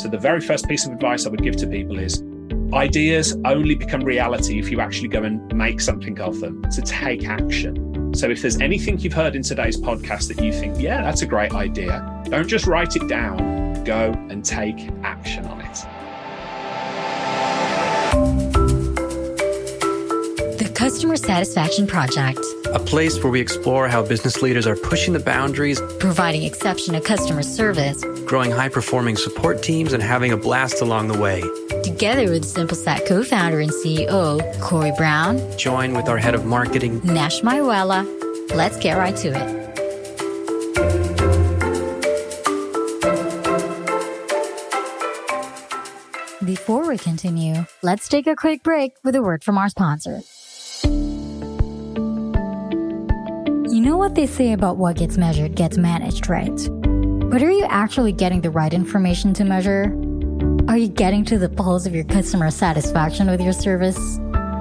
So, the very first piece of advice I would give to people is ideas only become reality if you actually go and make something of them, to take action. So, if there's anything you've heard in today's podcast that you think, yeah, that's a great idea, don't just write it down, go and take action on it. The Customer Satisfaction Project a place where we explore how business leaders are pushing the boundaries, providing exceptional customer service, growing high performing support teams, and having a blast along the way. Together with SimpleSat co founder and CEO, Corey Brown, join with our head of marketing, Nash Maiwela. Let's get right to it. Before we continue, let's take a quick break with a word from our sponsor. Know what they say about what gets measured gets managed, right? But are you actually getting the right information to measure? Are you getting to the pulse of your customer satisfaction with your service?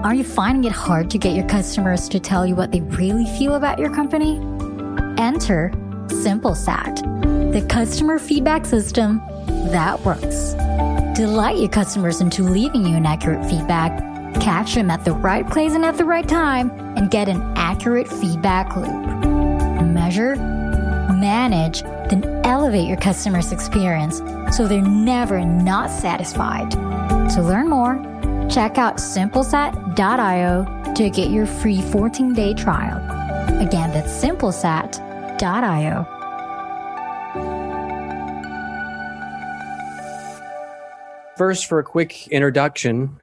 Are you finding it hard to get your customers to tell you what they really feel about your company? Enter SimpleSat, the customer feedback system that works. Delight your customers into leaving you an accurate feedback catch them at the right place and at the right time, and get an accurate feedback loop. Measure, manage, then elevate your customer's experience so they're never not satisfied. To learn more, check out simplesat.io to get your free 14 day trial. Again, that's simplesat.io. First, for a quick introduction,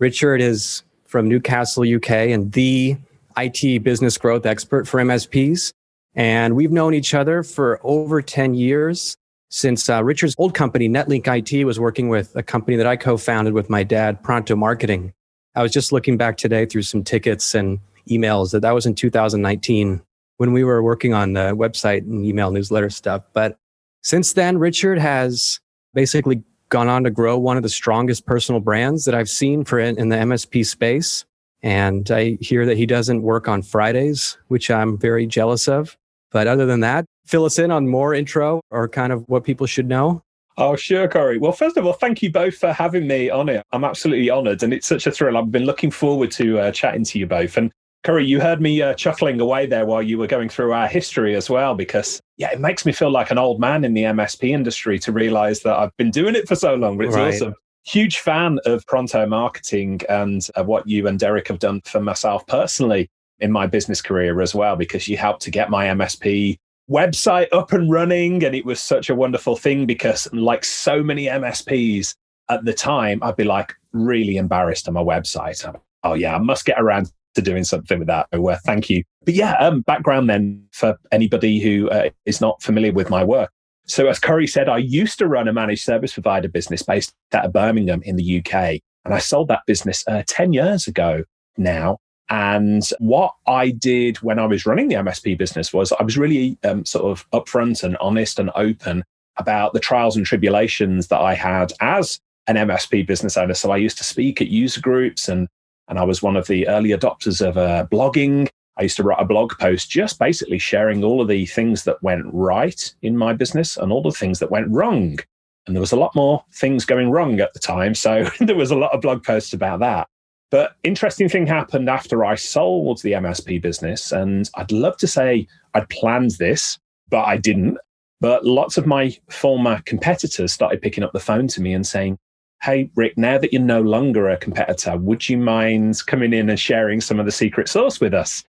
Richard is from Newcastle, UK, and the IT business growth expert for MSPs. And we've known each other for over 10 years since uh, Richard's old company, Netlink IT, was working with a company that I co-founded with my dad, Pronto Marketing. I was just looking back today through some tickets and emails that that was in 2019 when we were working on the website and email newsletter stuff. But since then, Richard has basically gone on to grow one of the strongest personal brands that I've seen for in, in the MSP space. And I hear that he doesn't work on Fridays, which I'm very jealous of. But other than that, fill us in on more intro or kind of what people should know. Oh, sure, Corey. Well, first of all, thank you both for having me on it. I'm absolutely honored and it's such a thrill. I've been looking forward to uh, chatting to you both. And Corey, you heard me uh, chuckling away there while you were going through our history as well, because yeah, it makes me feel like an old man in the MSP industry to realize that I've been doing it for so long. But it's right. awesome. Huge fan of Pronto Marketing and uh, what you and Derek have done for myself personally in my business career as well, because you helped to get my MSP website up and running. And it was such a wonderful thing because, like so many MSPs at the time, I'd be like really embarrassed on my website. Oh, yeah, I must get around to doing something with that. So, uh, thank you. But yeah, um, background then for anybody who uh, is not familiar with my work. So, as Corey said, I used to run a managed service provider business based out of Birmingham in the UK. And I sold that business uh, 10 years ago now. And what I did when I was running the MSP business was I was really um, sort of upfront and honest and open about the trials and tribulations that I had as an MSP business owner. So I used to speak at user groups and and I was one of the early adopters of uh, blogging. I used to write a blog post just basically sharing all of the things that went right in my business and all the things that went wrong. And there was a lot more things going wrong at the time. So there was a lot of blog posts about that. But interesting thing happened after I sold the MSP business. And I'd love to say I'd planned this, but I didn't. But lots of my former competitors started picking up the phone to me and saying, hey, Rick, now that you're no longer a competitor, would you mind coming in and sharing some of the secret sauce with us?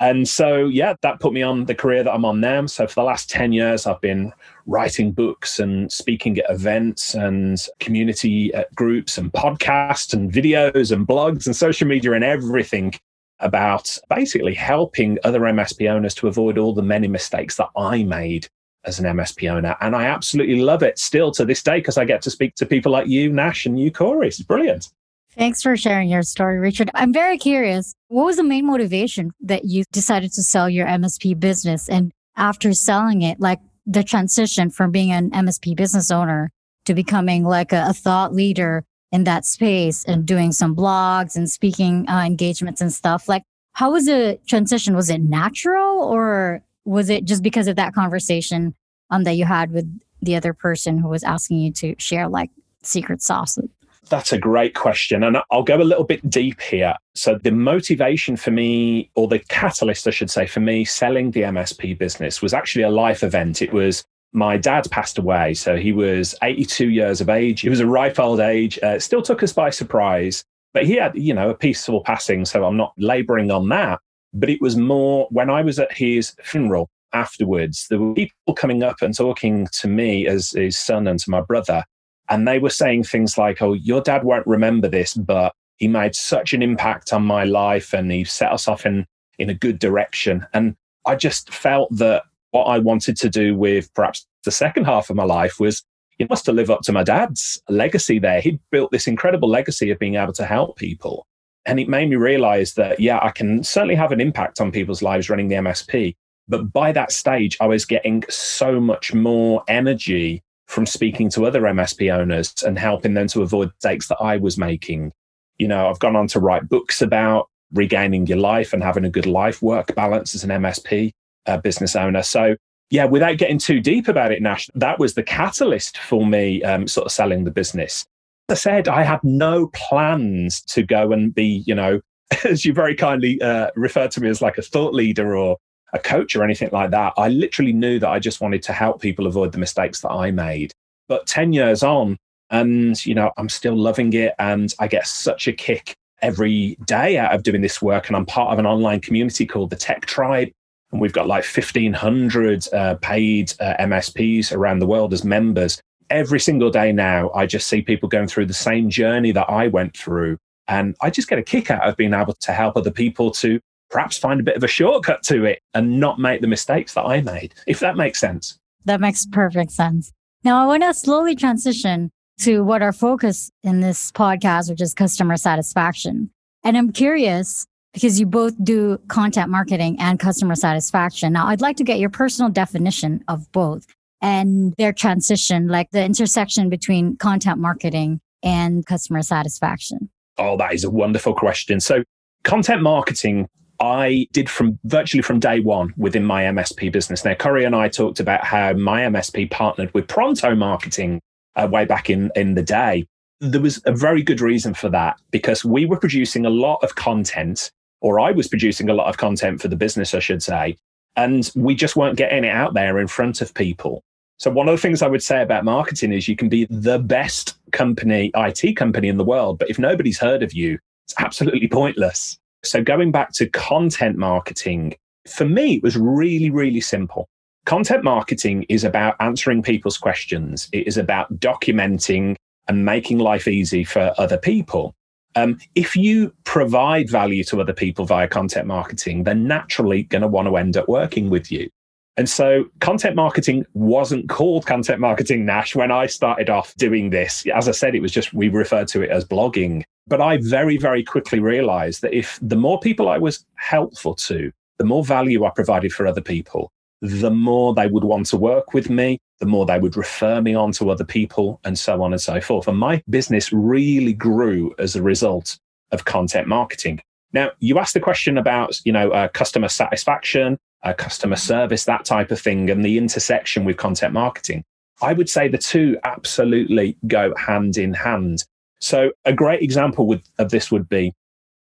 And so, yeah, that put me on the career that I'm on now. So, for the last 10 years, I've been writing books and speaking at events and community uh, groups and podcasts and videos and blogs and social media and everything about basically helping other MSP owners to avoid all the many mistakes that I made as an MSP owner. And I absolutely love it still to this day because I get to speak to people like you, Nash, and you, Corey. It's brilliant. Thanks for sharing your story, Richard. I'm very curious. What was the main motivation that you decided to sell your MSP business? And after selling it, like the transition from being an MSP business owner to becoming like a, a thought leader in that space and doing some blogs and speaking uh, engagements and stuff. Like, how was the transition? Was it natural or was it just because of that conversation um, that you had with the other person who was asking you to share like secret sauce? That's a great question. And I'll go a little bit deep here. So, the motivation for me, or the catalyst, I should say, for me selling the MSP business was actually a life event. It was my dad passed away. So, he was 82 years of age. It was a ripe old age. Uh, still took us by surprise. But he had, you know, a peaceful passing. So, I'm not laboring on that. But it was more when I was at his funeral afterwards, there were people coming up and talking to me as his son and to my brother and they were saying things like, oh, your dad won't remember this, but he made such an impact on my life and he set us off in, in a good direction. And I just felt that what I wanted to do with perhaps the second half of my life was it was to live up to my dad's legacy there. He built this incredible legacy of being able to help people. And it made me realize that, yeah, I can certainly have an impact on people's lives running the MSP. But by that stage, I was getting so much more energy from speaking to other MSP owners and helping them to avoid mistakes that I was making. You know, I've gone on to write books about regaining your life and having a good life work balance as an MSP uh, business owner. So, yeah, without getting too deep about it, Nash, that was the catalyst for me um, sort of selling the business. As I said, I had no plans to go and be, you know, as you very kindly uh, referred to me as like a thought leader or a coach or anything like that. I literally knew that I just wanted to help people avoid the mistakes that I made. But 10 years on, and you know, I'm still loving it and I get such a kick every day out of doing this work. And I'm part of an online community called the Tech Tribe. And we've got like 1,500 uh, paid uh, MSPs around the world as members. Every single day now, I just see people going through the same journey that I went through. And I just get a kick out of being able to help other people to perhaps find a bit of a shortcut to it and not make the mistakes that I made, if that makes sense. That makes perfect sense. Now, I want to slowly transition to what our focus in this podcast, which is customer satisfaction. And I'm curious because you both do content marketing and customer satisfaction. Now, I'd like to get your personal definition of both and their transition, like the intersection between content marketing and customer satisfaction. Oh, that is a wonderful question. So, content marketing I did from virtually from day one within my MSP business. Now, Corey and I talked about how my MSP partnered with Pronto Marketing uh, way back in, in the day. There was a very good reason for that because we were producing a lot of content, or I was producing a lot of content for the business, I should say, and we just weren't getting it out there in front of people. So, one of the things I would say about marketing is you can be the best company, IT company in the world, but if nobody's heard of you, it's absolutely pointless. So going back to content marketing, for me, it was really, really simple. Content marketing is about answering people's questions. It is about documenting and making life easy for other people. Um, if you provide value to other people via content marketing, they're naturally going to want to end up working with you. And so content marketing wasn't called content marketing Nash when I started off doing this. As I said, it was just, we referred to it as blogging. But I very, very quickly realized that if the more people I was helpful to, the more value I provided for other people, the more they would want to work with me, the more they would refer me on to other people, and so on and so forth. And my business really grew as a result of content marketing. Now, you asked the question about, you know, uh, customer satisfaction, uh, customer service, that type of thing, and the intersection with content marketing. I would say the two absolutely go hand in hand. So, a great example of this would be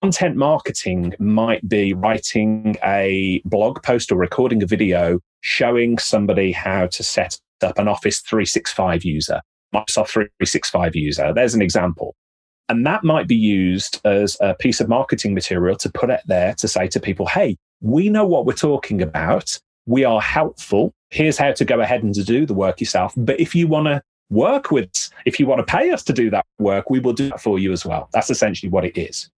content marketing might be writing a blog post or recording a video showing somebody how to set up an Office 365 user, Microsoft 365 user. There's an example. And that might be used as a piece of marketing material to put it there to say to people, hey, we know what we're talking about. We are helpful. Here's how to go ahead and to do the work yourself. But if you want to work with, if you want to pay us to do that work, we will do that for you as well. That's essentially what it is.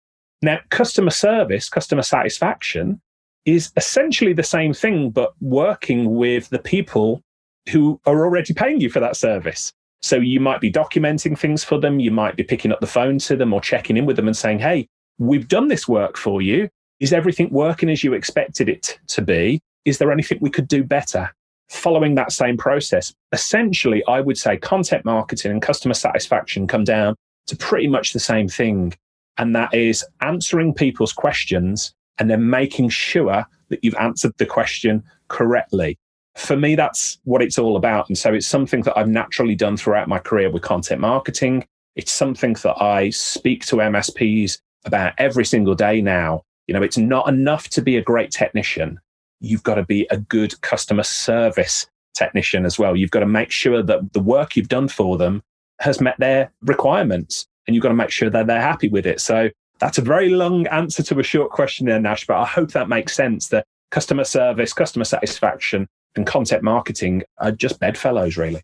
Now, customer service, customer satisfaction is essentially the same thing, but working with the people who are already paying you for that service. So you might be documenting things for them. You might be picking up the phone to them or checking in with them and saying, Hey, we've done this work for you. Is everything working as you expected it to be? Is there anything we could do better? Following that same process, essentially, I would say content marketing and customer satisfaction come down to pretty much the same thing. And that is answering people's questions and then making sure that you've answered the question correctly for me, that's what it's all about. And so it's something that I've naturally done throughout my career with content marketing. It's something that I speak to MSPs about every single day now. You know, it's not enough to be a great technician. You've got to be a good customer service technician as well. You've got to make sure that the work you've done for them has met their requirements and you've got to make sure that they're happy with it. So that's a very long answer to a short question there, Nash, but I hope that makes sense that customer service, customer satisfaction, and content marketing are just bedfellows, really.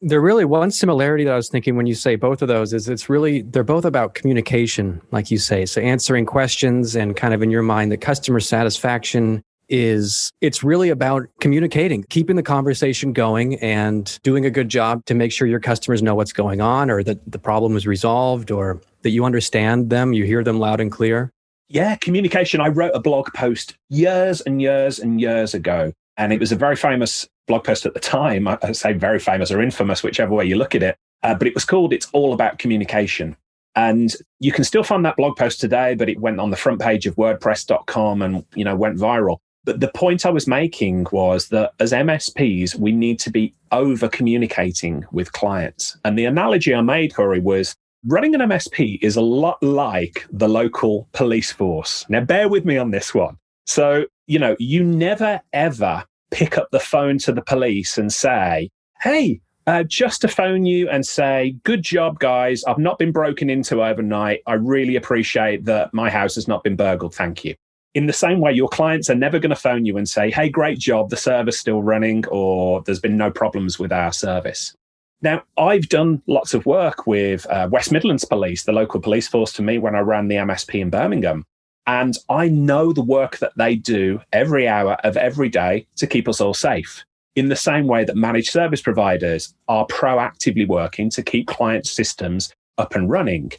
There really one similarity that I was thinking when you say both of those is it's really they're both about communication, like you say. So answering questions and kind of in your mind the customer satisfaction is it's really about communicating, keeping the conversation going and doing a good job to make sure your customers know what's going on or that the problem is resolved or that you understand them, you hear them loud and clear. Yeah, communication. I wrote a blog post years and years and years ago, and it was a very famous blog post at the time. I say very famous or infamous, whichever way you look at it. Uh, but it was called It's All About Communication. And you can still find that blog post today, but it went on the front page of WordPress.com and you know went viral. But the point I was making was that as MSPs, we need to be over communicating with clients. And the analogy I made, Corey, was running an MSP is a lot like the local police force. Now, bear with me on this one. So, you know, you never ever pick up the phone to the police and say, hey, uh, just to phone you and say, good job, guys. I've not been broken into overnight. I really appreciate that my house has not been burgled. Thank you. In the same way, your clients are never going to phone you and say, hey, great job. The server's still running or there's been no problems with our service. Now, I've done lots of work with uh, West Midlands Police, the local police force to me when I ran the MSP in Birmingham. And I know the work that they do every hour of every day to keep us all safe. In the same way that managed service providers are proactively working to keep client systems up and running.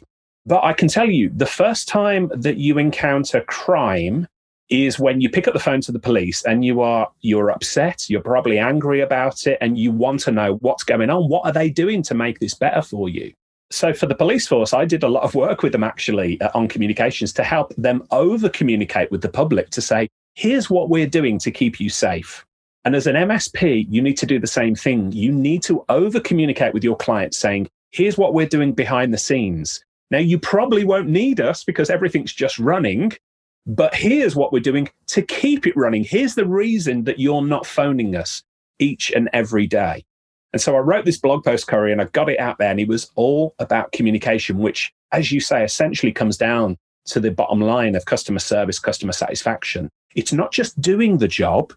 But I can tell you, the first time that you encounter crime is when you pick up the phone to the police and you are you're upset you're probably angry about it and you want to know what's going on what are they doing to make this better for you so for the police force i did a lot of work with them actually uh, on communications to help them over communicate with the public to say here's what we're doing to keep you safe and as an msp you need to do the same thing you need to over communicate with your clients saying here's what we're doing behind the scenes now you probably won't need us because everything's just running but here's what we're doing to keep it running. Here's the reason that you're not phoning us each and every day. And so I wrote this blog post, Corey, and I got it out there. And it was all about communication, which, as you say, essentially comes down to the bottom line of customer service, customer satisfaction. It's not just doing the job,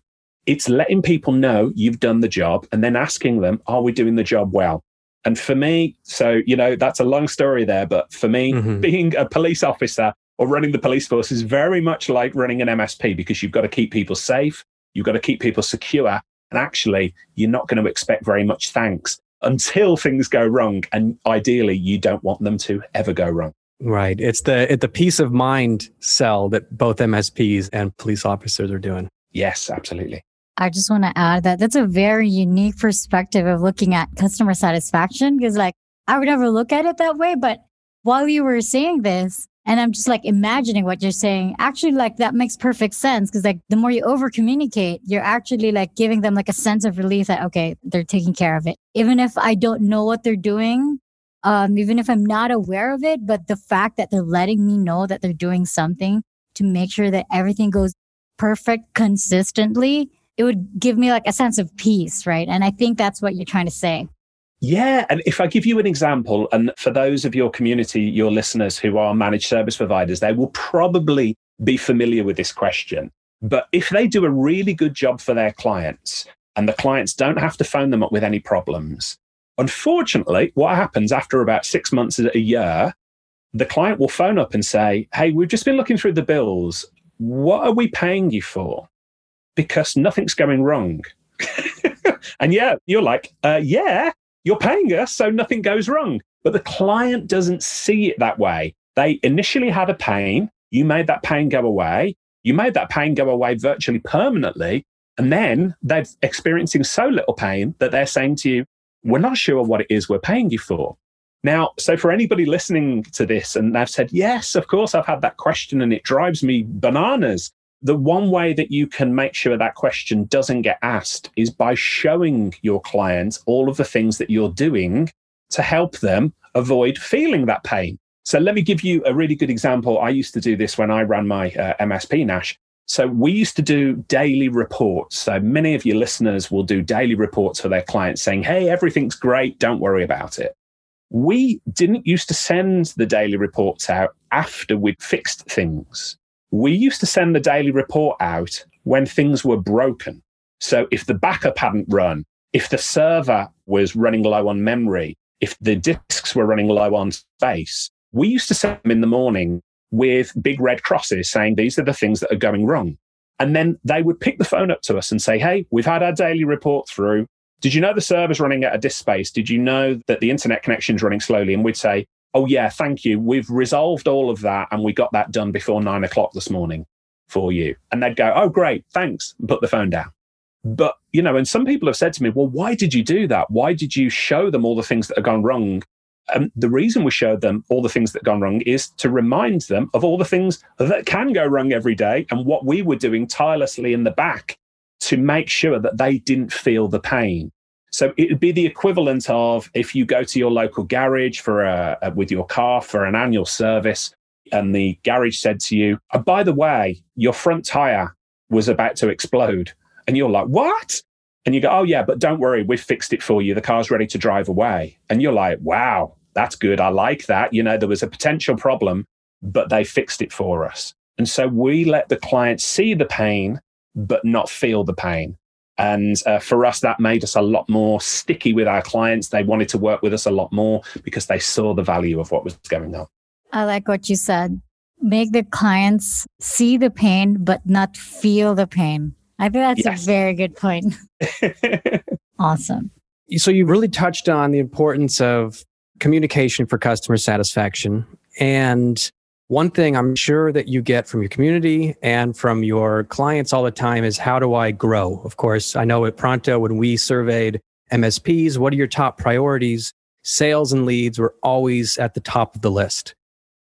it's letting people know you've done the job and then asking them, are we doing the job well? And for me, so, you know, that's a long story there. But for me, mm-hmm. being a police officer, or running the police force is very much like running an MSP because you've got to keep people safe, you've got to keep people secure, and actually, you're not going to expect very much thanks until things go wrong. And ideally, you don't want them to ever go wrong. Right. It's the it, the peace of mind sell that both MSPs and police officers are doing. Yes, absolutely. I just want to add that that's a very unique perspective of looking at customer satisfaction because, like, I would never look at it that way. But while you were saying this, and I'm just like imagining what you're saying. Actually, like that makes perfect sense because like the more you over communicate, you're actually like giving them like a sense of relief that, okay, they're taking care of it. Even if I don't know what they're doing, um, even if I'm not aware of it, but the fact that they're letting me know that they're doing something to make sure that everything goes perfect consistently, it would give me like a sense of peace, right? And I think that's what you're trying to say. Yeah. And if I give you an example, and for those of your community, your listeners who are managed service providers, they will probably be familiar with this question. But if they do a really good job for their clients and the clients don't have to phone them up with any problems, unfortunately, what happens after about six months, a year, the client will phone up and say, Hey, we've just been looking through the bills. What are we paying you for? Because nothing's going wrong. and yeah, you're like, uh, Yeah, you're paying us, so nothing goes wrong. But the client doesn't see it that way. They initially had a pain. You made that pain go away. You made that pain go away virtually permanently. And then they're experiencing so little pain that they're saying to you, we're not sure what it is we're paying you for. Now, so for anybody listening to this and they've said, yes, of course, I've had that question and it drives me bananas. The one way that you can make sure that question doesn't get asked is by showing your clients all of the things that you're doing to help them avoid feeling that pain. So let me give you a really good example. I used to do this when I ran my uh, MSP Nash. So we used to do daily reports. So many of your listeners will do daily reports for their clients saying, Hey, everything's great. Don't worry about it. We didn't used to send the daily reports out after we'd fixed things. We used to send the daily report out when things were broken. So if the backup hadn't run, if the server was running low on memory, if the disks were running low on space, we used to send them in the morning with big red crosses saying these are the things that are going wrong. And then they would pick the phone up to us and say, Hey, we've had our daily report through. Did you know the server's running out of disk space? Did you know that the internet connection's running slowly? And we'd say, Oh, yeah, thank you. We've resolved all of that and we got that done before nine o'clock this morning for you. And they'd go, Oh, great, thanks, and put the phone down. But, you know, and some people have said to me, Well, why did you do that? Why did you show them all the things that have gone wrong and the reason we showed them all the things that gone wrong is to remind them of all the things that can go wrong every day and what we were doing tirelessly in the back to make sure that they didn't feel the pain. So it would be the equivalent of if you go to your local garage for a, a with your car for an annual service, and the garage said to you, oh, "By the way, your front tire was about to explode," and you're like, "What?" And you go, oh, yeah, but don't worry, we've fixed it for you. The car's ready to drive away. And you're like, wow, that's good. I like that. You know, there was a potential problem, but they fixed it for us. And so we let the client see the pain, but not feel the pain. And uh, for us, that made us a lot more sticky with our clients. They wanted to work with us a lot more because they saw the value of what was going on. I like what you said. Make the clients see the pain, but not feel the pain. I think that's yes. a very good point. awesome. So you really touched on the importance of communication for customer satisfaction. And one thing I'm sure that you get from your community and from your clients all the time is how do I grow? Of course, I know at Pronto, when we surveyed MSPs, what are your top priorities? Sales and leads were always at the top of the list.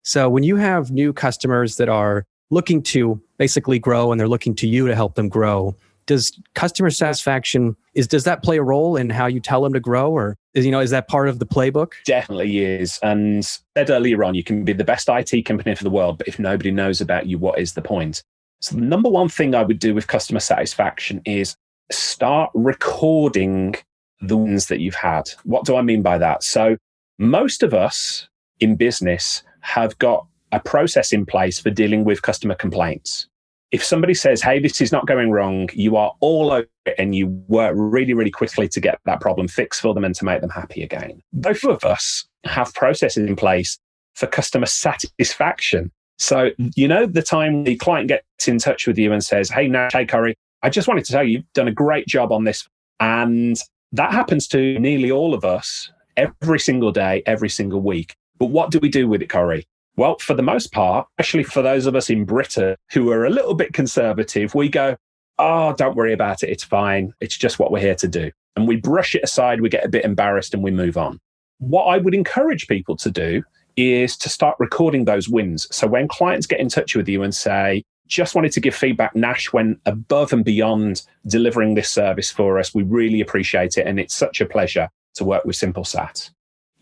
So when you have new customers that are looking to basically grow and they're looking to you to help them grow does customer satisfaction is does that play a role in how you tell them to grow or is you know is that part of the playbook? Definitely is. And said earlier on you can be the best it company for the world but if nobody knows about you what is the point? So the number one thing i would do with customer satisfaction is start recording the wins that you've had. What do i mean by that? So most of us in business have got a process in place for dealing with customer complaints. If somebody says, hey, this is not going wrong, you are all over it and you work really, really quickly to get that problem fixed for them and to make them happy again. Both of us have processes in place for customer satisfaction. So, you know, the time the client gets in touch with you and says, Hey, Nash, hey, Corey, I just wanted to tell you, you've done a great job on this. And that happens to nearly all of us every single day, every single week. But what do we do with it, Corey? Well, for the most part, especially for those of us in Britain who are a little bit conservative, we go, oh, don't worry about it. It's fine. It's just what we're here to do. And we brush it aside, we get a bit embarrassed, and we move on. What I would encourage people to do is to start recording those wins. So when clients get in touch with you and say, just wanted to give feedback, Nash went above and beyond delivering this service for us. We really appreciate it. And it's such a pleasure to work with SimpleSat.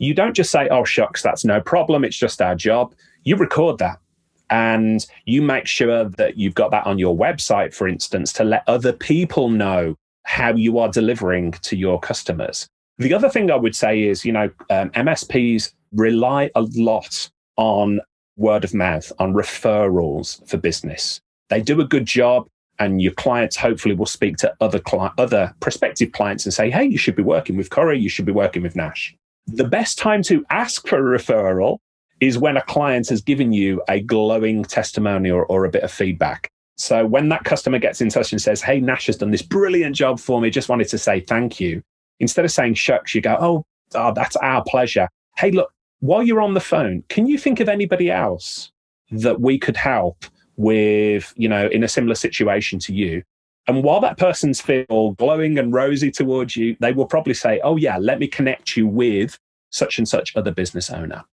You don't just say, oh, shucks, that's no problem. It's just our job you record that and you make sure that you've got that on your website, for instance, to let other people know how you are delivering to your customers. The other thing I would say is, you know, um, MSPs rely a lot on word of mouth, on referrals for business. They do a good job, and your clients hopefully will speak to other cli- other prospective clients and say, "Hey, you should be working with Corey. You should be working with Nash." The best time to ask for a referral is when a client has given you a glowing testimonial or a bit of feedback. So when that customer gets in touch and says, Hey, Nash has done this brilliant job for me, just wanted to say thank you. Instead of saying shucks, you go, Oh, oh that's our pleasure. Hey, look, while you're on the phone, can you think of anybody else that we could help with, you know, in a similar situation to you? And while that person's feel glowing and rosy towards you, they will probably say, Oh, yeah, let me connect you with such and such other business owner.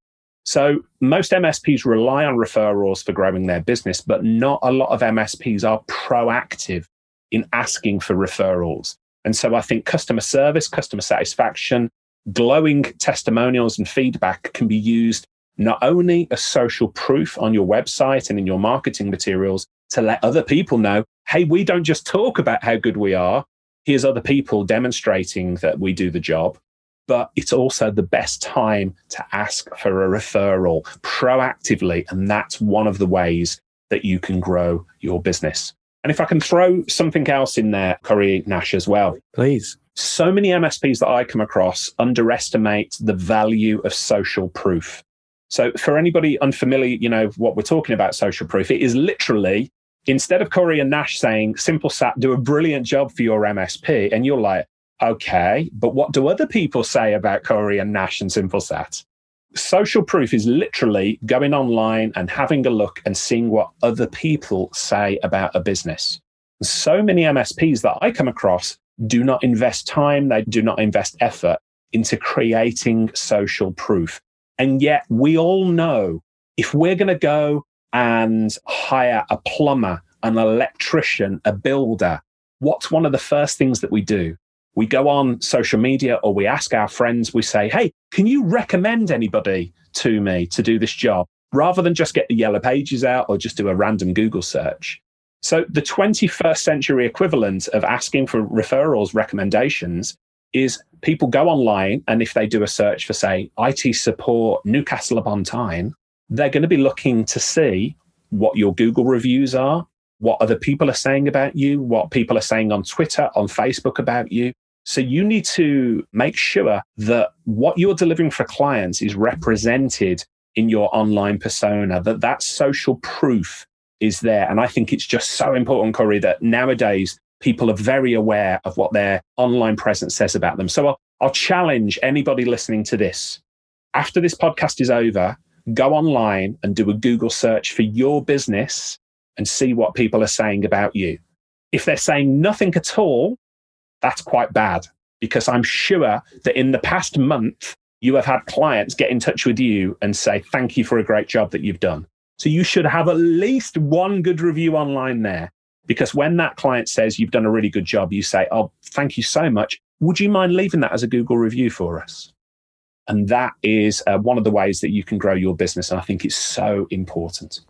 So most MSPs rely on referrals for growing their business, but not a lot of MSPs are proactive in asking for referrals. And so I think customer service, customer satisfaction, glowing testimonials and feedback can be used not only as social proof on your website and in your marketing materials to let other people know, hey, we don't just talk about how good we are. Here's other people demonstrating that we do the job but it's also the best time to ask for a referral proactively. And that's one of the ways that you can grow your business. And if I can throw something else in there, Corey Nash, as well. Please. So many MSPs that I come across underestimate the value of social proof. So for anybody unfamiliar, you know, what we're talking about social proof, it is literally instead of Corey and Nash saying, SimpleSat, do a brilliant job for your MSP, and you're like, Okay, but what do other people say about Corey and Nash and SimpleSat? Social proof is literally going online and having a look and seeing what other people say about a business. So many MSPs that I come across do not invest time, they do not invest effort into creating social proof. And yet we all know if we're going to go and hire a plumber, an electrician, a builder, what's one of the first things that we do? We go on social media or we ask our friends, we say, Hey, can you recommend anybody to me to do this job? Rather than just get the yellow pages out or just do a random Google search. So the 21st century equivalent of asking for referrals, recommendations is people go online and if they do a search for, say, IT support Newcastle upon Tyne, they're going to be looking to see what your Google reviews are, what other people are saying about you, what people are saying on Twitter, on Facebook about you. So you need to make sure that what you're delivering for clients is represented in your online persona, that that social proof is there. And I think it's just so important, Corey, that nowadays people are very aware of what their online presence says about them. So I'll, I'll challenge anybody listening to this. After this podcast is over, go online and do a Google search for your business and see what people are saying about you. If they're saying nothing at all, that's quite bad because I'm sure that in the past month, you have had clients get in touch with you and say, Thank you for a great job that you've done. So you should have at least one good review online there. Because when that client says you've done a really good job, you say, Oh, thank you so much. Would you mind leaving that as a Google review for us? And that is uh, one of the ways that you can grow your business. And I think it's so important.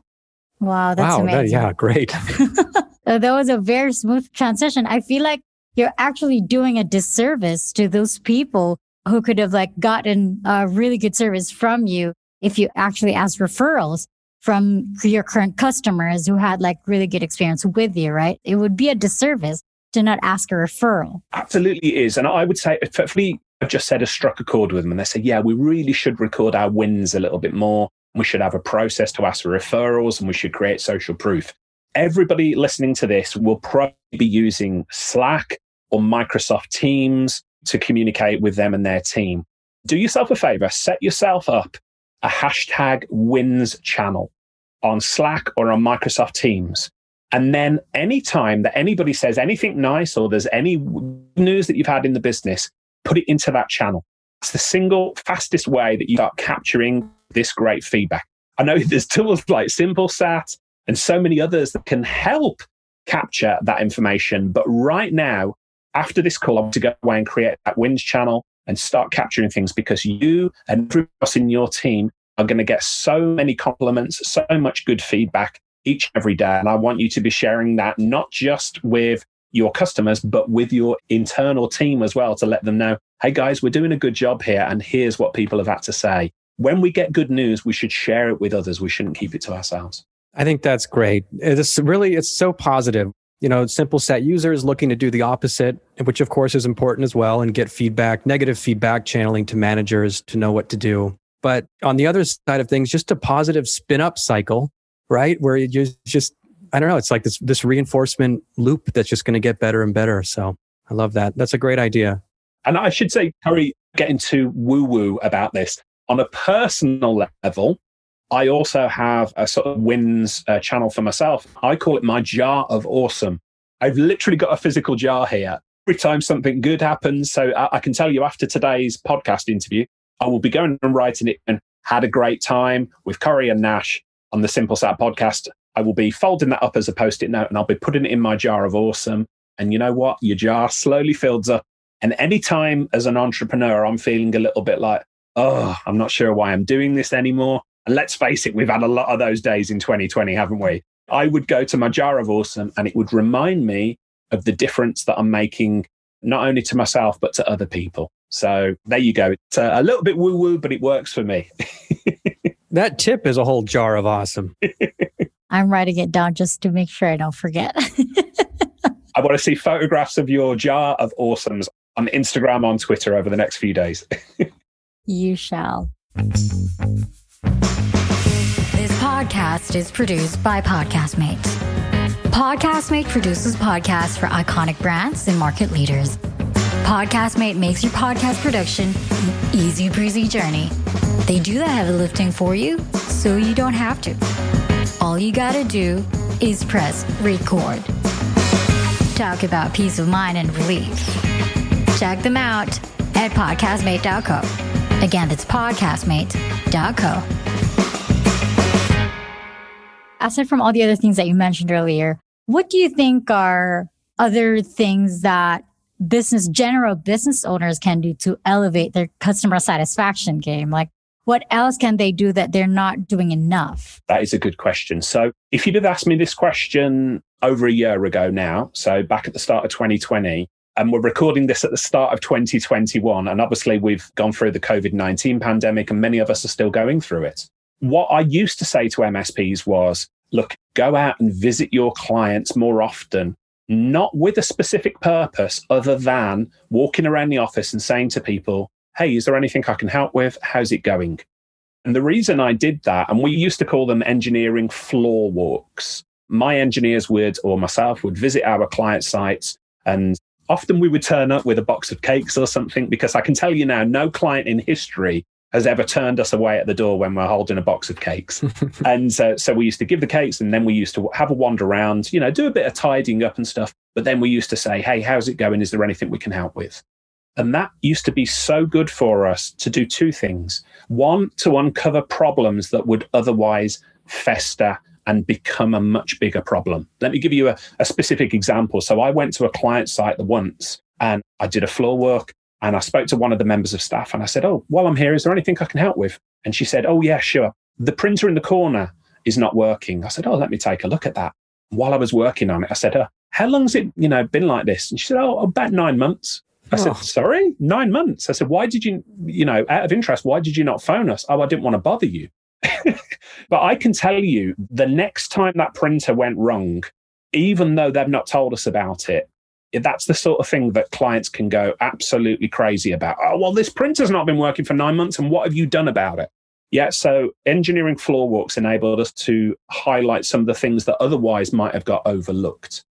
Wow, that's wow, amazing. That, yeah, great. that was a very smooth transition. I feel like you're actually doing a disservice to those people who could have like gotten a really good service from you if you actually asked referrals from your current customers who had like really good experience with you, right? It would be a disservice to not ask a referral. Absolutely is. And I would say, effectively, I've just said I struck a chord with them and they said, yeah, we really should record our wins a little bit more. We should have a process to ask for referrals and we should create social proof. Everybody listening to this will probably be using Slack or Microsoft Teams to communicate with them and their team. Do yourself a favor, set yourself up a hashtag wins channel on Slack or on Microsoft Teams. And then anytime that anybody says anything nice or there's any news that you've had in the business, put it into that channel. It's the single fastest way that you start capturing this great feedback. I know there's tools like SimpleSat and so many others that can help capture that information. But right now, after this call, I want to go away and create that wins channel and start capturing things because you and everybody else in your team are going to get so many compliments, so much good feedback each every day. And I want you to be sharing that not just with your customers, but with your internal team as well to let them know, hey guys, we're doing a good job here. And here's what people have had to say. When we get good news, we should share it with others. We shouldn't keep it to ourselves. I think that's great. It's really, it's so positive you know, SimpleSat users looking to do the opposite, which of course is important as well, and get feedback, negative feedback channeling to managers to know what to do. But on the other side of things, just a positive spin up cycle, right? Where you just, I don't know, it's like this, this reinforcement loop that's just going to get better and better. So I love that. That's a great idea. And I should say, Corey, getting too woo woo about this on a personal level, I also have a sort of wins uh, channel for myself. I call it my jar of awesome. I've literally got a physical jar here. Every time something good happens, so I, I can tell you after today's podcast interview, I will be going and writing it. And Had a great time with Corey and Nash on the SimpleSat podcast. I will be folding that up as a post it note and I'll be putting it in my jar of awesome. And you know what? Your jar slowly fills up. And anytime as an entrepreneur, I'm feeling a little bit like, oh, I'm not sure why I'm doing this anymore. And let's face it, we've had a lot of those days in 2020, haven't we? I would go to my jar of awesome and it would remind me of the difference that I'm making, not only to myself, but to other people. So there you go. It's a, a little bit woo woo, but it works for me. that tip is a whole jar of awesome. I'm writing it down just to make sure I don't forget. I want to see photographs of your jar of awesomes on Instagram, on Twitter over the next few days. you shall. This podcast is produced by Podcastmate. Podcastmate produces podcasts for iconic brands and market leaders. Podcastmate makes your podcast production an easy breezy journey. They do the heavy lifting for you so you don't have to. All you gotta do is press record. Talk about peace of mind and relief. Check them out at podcastmate.co. Again, that's podcastmate.co. Aside from all the other things that you mentioned earlier, what do you think are other things that business, general business owners can do to elevate their customer satisfaction game? Like, what else can they do that they're not doing enough? That is a good question. So, if you'd have asked me this question over a year ago now, so back at the start of 2020, and we're recording this at the start of 2021, and obviously we've gone through the COVID 19 pandemic, and many of us are still going through it. What I used to say to MSPs was, look, go out and visit your clients more often not with a specific purpose other than walking around the office and saying to people, Hey, is there anything I can help with? How's it going? And the reason I did that, and we used to call them engineering floor walks. My engineers would, or myself, would visit our client sites and often we would turn up with a box of cakes or something because I can tell you now, no client in history has ever turned us away at the door when we're holding a box of cakes. and uh, so we used to give the cakes and then we used to have a wander around, you know, do a bit of tidying up and stuff. But then we used to say, hey, how's it going? Is there anything we can help with? And that used to be so good for us to do two things. One, to uncover problems that would otherwise fester and become a much bigger problem. Let me give you a, a specific example. So I went to a client site the once and I did a floor work and I spoke to one of the members of staff and I said, Oh, while I'm here, is there anything I can help with? And she said, Oh, yeah, sure. The printer in the corner is not working. I said, Oh, let me take a look at that. While I was working on it, I said, oh, How long's it, you know, been like this? And she said, Oh, about nine months. I oh. said, Sorry, nine months. I said, Why did you, you know, out of interest, why did you not phone us? Oh, I didn't want to bother you. but I can tell you the next time that printer went wrong, even though they've not told us about it, that's the sort of thing that clients can go absolutely crazy about. Oh, well, this printer's not been working for nine months, and what have you done about it? Yeah, so engineering floor walks enabled us to highlight some of the things that otherwise might have got overlooked.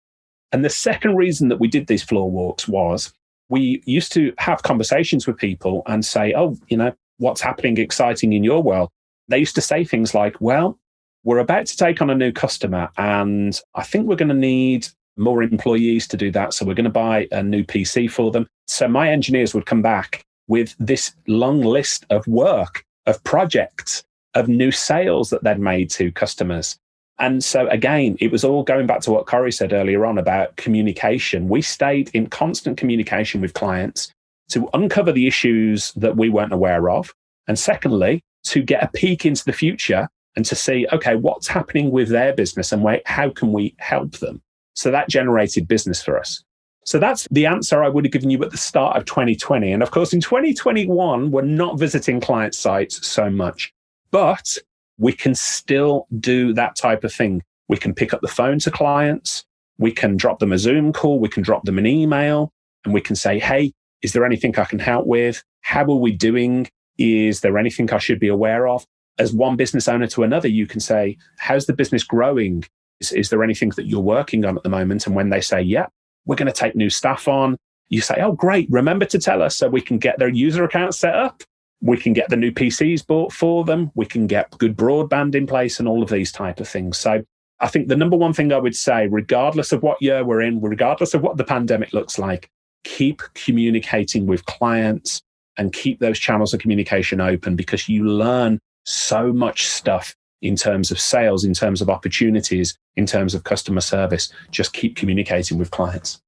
And the second reason that we did these floor walks was we used to have conversations with people and say, oh, you know, what's happening exciting in your world? They used to say things like, well, we're about to take on a new customer and I think we're going to need more employees to do that. So we're going to buy a new PC for them. So my engineers would come back with this long list of work, of projects, of new sales that they'd made to customers. And so again, it was all going back to what Corey said earlier on about communication. We stayed in constant communication with clients to uncover the issues that we weren't aware of. And secondly, to get a peek into the future and to see, okay, what's happening with their business and where, how can we help them? So that generated business for us. So that's the answer I would have given you at the start of 2020. And of course, in 2021, we're not visiting client sites so much, but we can still do that type of thing. We can pick up the phone to clients. We can drop them a Zoom call. We can drop them an email and we can say, Hey, is there anything I can help with? How are we doing? Is there anything I should be aware of? As one business owner to another, you can say, How's the business growing? Is, is there anything that you're working on at the moment? And when they say, yeah, we're going to take new staff on, you say, oh, great. Remember to tell us so we can get their user account set up. We can get the new PCs bought for them. We can get good broadband in place and all of these type of things. So I think the number one thing I would say, regardless of what year we're in, regardless of what the pandemic looks like, keep communicating with clients and keep those channels of communication open because you learn so much stuff in terms of sales, in terms of opportunities, in terms of customer service. Just keep communicating with clients.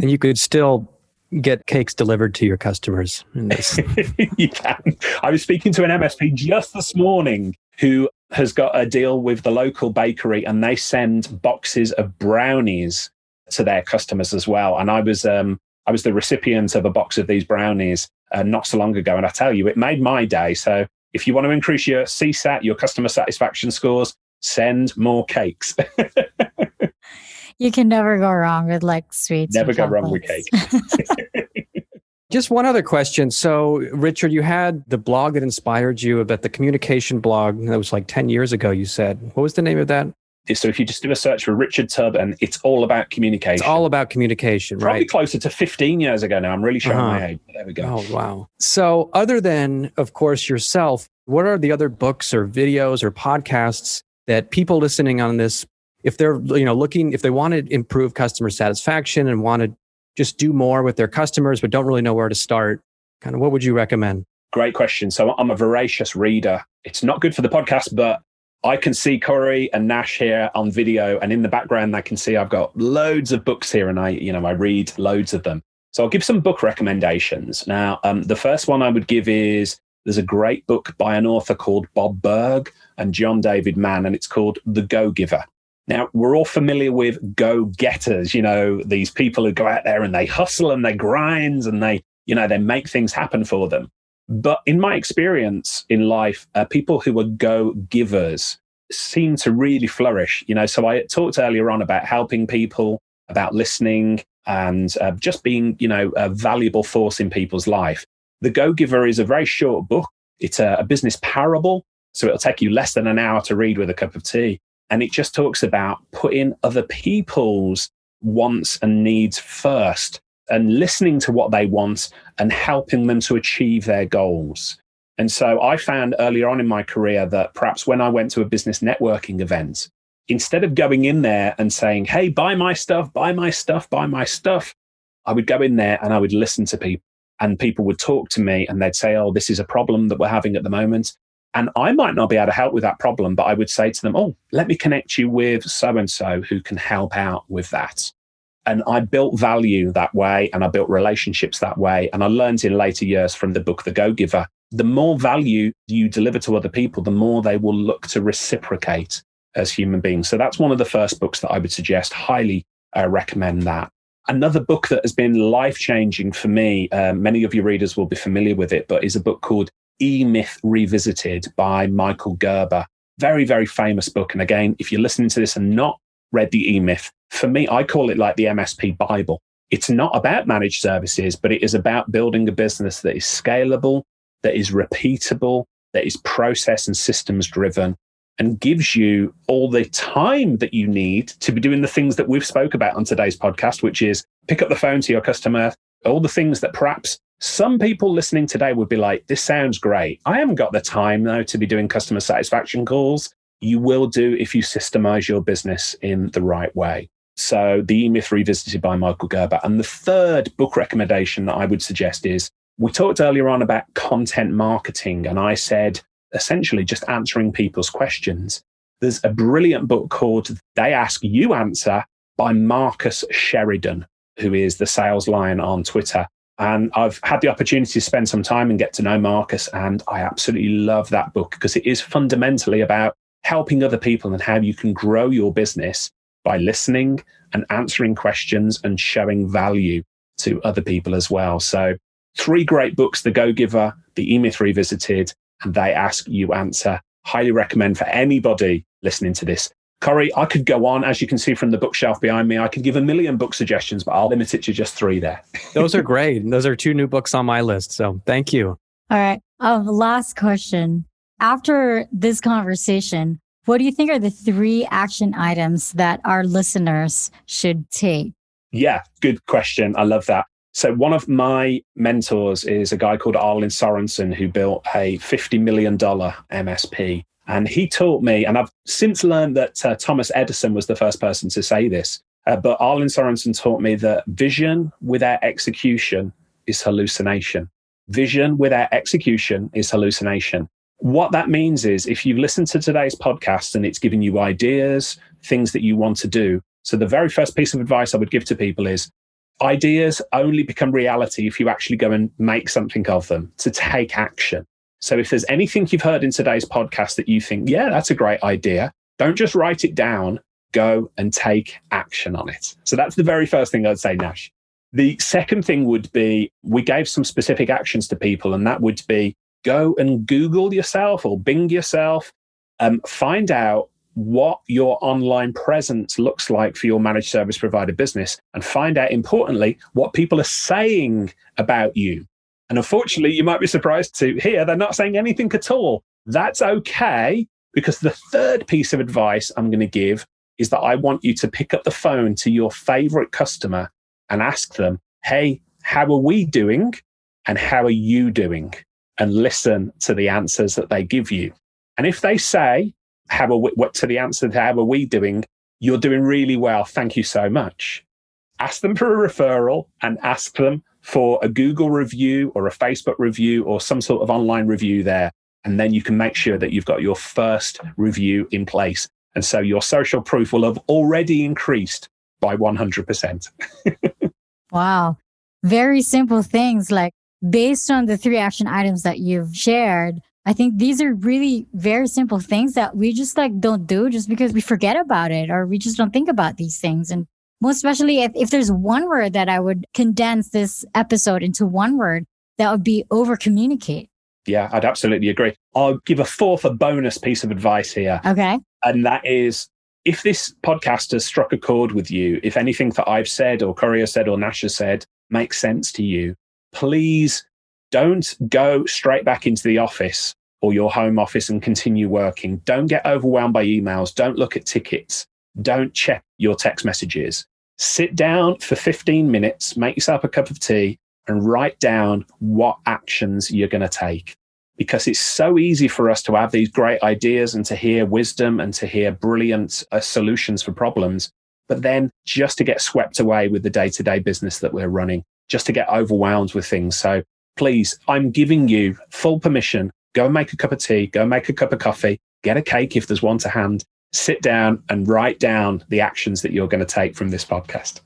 And you could still get cakes delivered to your customers. you can. I was speaking to an MSP just this morning who has got a deal with the local bakery and they send boxes of brownies to their customers as well. And I was um, I was the recipient of a box of these brownies uh, not so long ago, and I tell you, it made my day. So if you want to increase your CSAT, your customer satisfaction scores, send more cakes. you can never go wrong with like sweets. Never go wrong with cake. Just one other question. So, Richard, you had the blog that inspired you about the communication blog that was like 10 years ago, you said. What was the name of that? So if you just do a search for Richard Tubb, and it's all about communication. It's all about communication, Probably right? closer to 15 years ago now. I'm really showing uh-huh. my age. There we go. Oh, wow. So other than, of course, yourself, what are the other books or videos or podcasts that people listening on this, if they're, you know, looking, if they want to improve customer satisfaction and want to just do more with their customers, but don't really know where to start, kind of what would you recommend? Great question. So I'm a voracious reader. It's not good for the podcast, but I can see Corey and Nash here on video, and in the background, I can see I've got loads of books here, and I, you know, I read loads of them. So I'll give some book recommendations. Now, um, the first one I would give is there's a great book by an author called Bob Burg and John David Mann, and it's called The Go Giver. Now, we're all familiar with go getters, you know, these people who go out there and they hustle and they grind and they, you know, they make things happen for them. But in my experience in life, uh, people who are go givers seem to really flourish. You know, so I talked earlier on about helping people, about listening, and uh, just being, you know, a valuable force in people's life. The Go Giver is a very short book. It's a, a business parable, so it'll take you less than an hour to read with a cup of tea. And it just talks about putting other people's wants and needs first and listening to what they want and helping them to achieve their goals. And so I found earlier on in my career that perhaps when I went to a business networking event, instead of going in there and saying, Hey, buy my stuff, buy my stuff, buy my stuff, I would go in there and I would listen to people and people would talk to me and they'd say, Oh, this is a problem that we're having at the moment. And I might not be able to help with that problem, but I would say to them, Oh, let me connect you with so and so who can help out with that. And I built value that way and I built relationships that way. And I learned in later years from the book, The Go Giver, the more value you deliver to other people, the more they will look to reciprocate as human beings. So that's one of the first books that I would suggest, highly uh, recommend that. Another book that has been life changing for me, uh, many of your readers will be familiar with it, but is a book called E Myth Revisited by Michael Gerber. Very, very famous book. And again, if you're listening to this and not read the E Myth, for me, I call it like the MSP Bible. It's not about managed services, but it is about building a business that is scalable, that is repeatable, that is process and systems driven, and gives you all the time that you need to be doing the things that we've spoke about on today's podcast, which is pick up the phone to your customer, all the things that perhaps some people listening today would be like, this sounds great. I haven't got the time though to be doing customer satisfaction calls. You will do if you systemize your business in the right way. So the E-Myth Revisited by Michael Gerber. And the third book recommendation that I would suggest is we talked earlier on about content marketing, and I said essentially just answering people's questions. There's a brilliant book called They Ask You Answer by Marcus Sheridan, who is the sales lion on Twitter. And I've had the opportunity to spend some time and get to know Marcus, and I absolutely love that book because it is fundamentally about helping other people and how you can grow your business by listening and answering questions and showing value to other people as well. So, three great books The Go Giver, The E Myth Revisited, and They Ask You Answer. Highly recommend for anybody listening to this. Corey, I could go on, as you can see from the bookshelf behind me. I could give a million book suggestions, but I'll limit it to just three there. Those are great. Those are two new books on my list. So thank you. All right. Um, last question. After this conversation, what do you think are the three action items that our listeners should take? Yeah, good question. I love that. So, one of my mentors is a guy called Arlin Sorensen, who built a $50 million MSP. And he taught me, and I've since learned that uh, Thomas Edison was the first person to say this. Uh, but Arlin Sorensen taught me that vision without execution is hallucination. Vision without execution is hallucination. What that means is if you've listened to today's podcast and it's given you ideas, things that you want to do. So the very first piece of advice I would give to people is ideas only become reality if you actually go and make something of them to take action. So if there's anything you've heard in today's podcast that you think, yeah, that's a great idea, don't just write it down, go and take action on it. So that's the very first thing I'd say, Nash. The second thing would be we gave some specific actions to people, and that would be go and Google yourself or Bing yourself, um, find out what your online presence looks like for your managed service provider business and find out importantly what people are saying about you. And unfortunately, you might be surprised to hear they're not saying anything at all. That's okay because the third piece of advice I'm going to give is that I want you to pick up the phone to your favorite customer and ask them, Hey, how are we doing? And how are you doing? And listen to the answers that they give you. And if they say, how are we, what to the answer how are we doing? You're doing really well. Thank you so much. Ask them for a referral and ask them for a Google review or a Facebook review or some sort of online review there. And then you can make sure that you've got your first review in place. And so your social proof will have already increased by 100%. wow. Very simple things like based on the three action items that you've shared, I think these are really very simple things that we just like don't do just because we forget about it or we just don't think about these things. And most especially if, if there's one word that I would condense this episode into one word, that would be over communicate. Yeah, I'd absolutely agree. I'll give a fourth, a bonus piece of advice here. Okay. And that is if this podcast has struck a chord with you, if anything that I've said or Corey said or Nash has said makes sense to you, please don't go straight back into the office or your home office and continue working. Don't get overwhelmed by emails. Don't look at tickets. Don't check your text messages. Sit down for 15 minutes, make yourself a cup of tea, and write down what actions you're going to take. Because it's so easy for us to have these great ideas and to hear wisdom and to hear brilliant uh, solutions for problems. But then just to get swept away with the day to day business that we're running, just to get overwhelmed with things. So please, I'm giving you full permission. Go and make a cup of tea, go and make a cup of coffee, get a cake if there's one to hand, sit down and write down the actions that you're going to take from this podcast.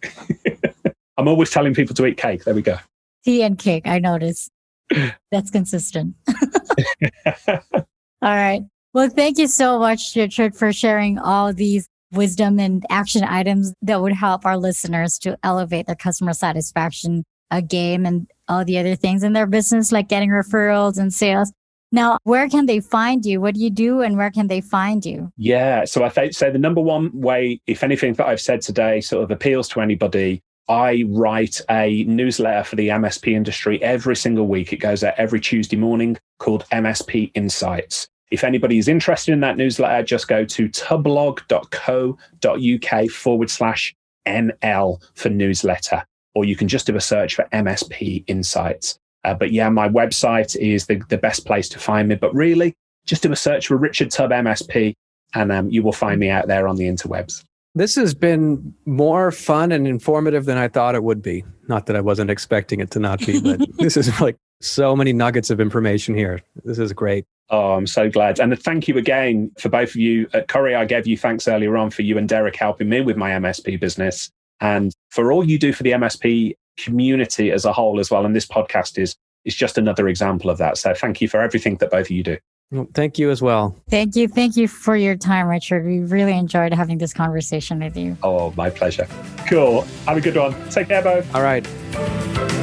I'm always telling people to eat cake. There we go. Tea and cake, I noticed. That's consistent. all right. Well, thank you so much, Richard, for sharing all these wisdom and action items that would help our listeners to elevate their customer satisfaction a game and all the other things in their business, like getting referrals and sales. Now, where can they find you? What do you do and where can they find you? Yeah. So I th- say the number one way, if anything that I've said today sort of appeals to anybody, I write a newsletter for the MSP industry every single week. It goes out every Tuesday morning called MSP Insights. If anybody is interested in that newsletter, just go to tubblog.co.uk forward slash NL for newsletter or you can just do a search for MSP Insights. Uh, but yeah, my website is the, the best place to find me. But really, just do a search for Richard Tubb MSP and um, you will find me out there on the interwebs. This has been more fun and informative than I thought it would be. Not that I wasn't expecting it to not be, but this is like so many nuggets of information here. This is great. Oh, I'm so glad. And thank you again for both of you. At Corey, I gave you thanks earlier on for you and Derek helping me with my MSP business and for all you do for the MSP community as a whole as well. And this podcast is is just another example of that. So thank you for everything that both of you do. Well, thank you as well. Thank you. Thank you for your time, Richard. We really enjoyed having this conversation with you. Oh, my pleasure. Cool. Have a good one. Take care, both. All right.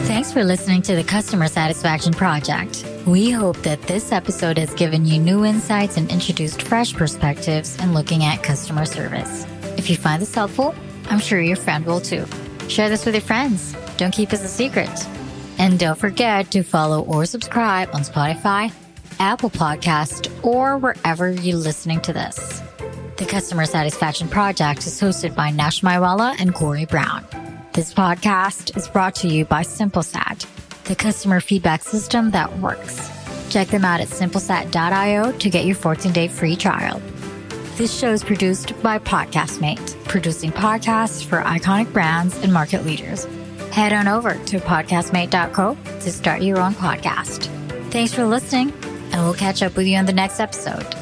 Thanks for listening to the Customer Satisfaction Project. We hope that this episode has given you new insights and introduced fresh perspectives in looking at customer service. If you find this helpful, I'm sure your friend will too. Share this with your friends. Don't keep this a secret. And don't forget to follow or subscribe on Spotify, Apple Podcast, or wherever you're listening to this. The Customer Satisfaction Project is hosted by Nash Maiwala and Corey Brown. This podcast is brought to you by SimpleSat, the customer feedback system that works. Check them out at simplesat.io to get your 14 day free trial. This show is produced by Podcastmate, producing podcasts for iconic brands and market leaders. Head on over to podcastmate.co to start your own podcast. Thanks for listening and we'll catch up with you on the next episode.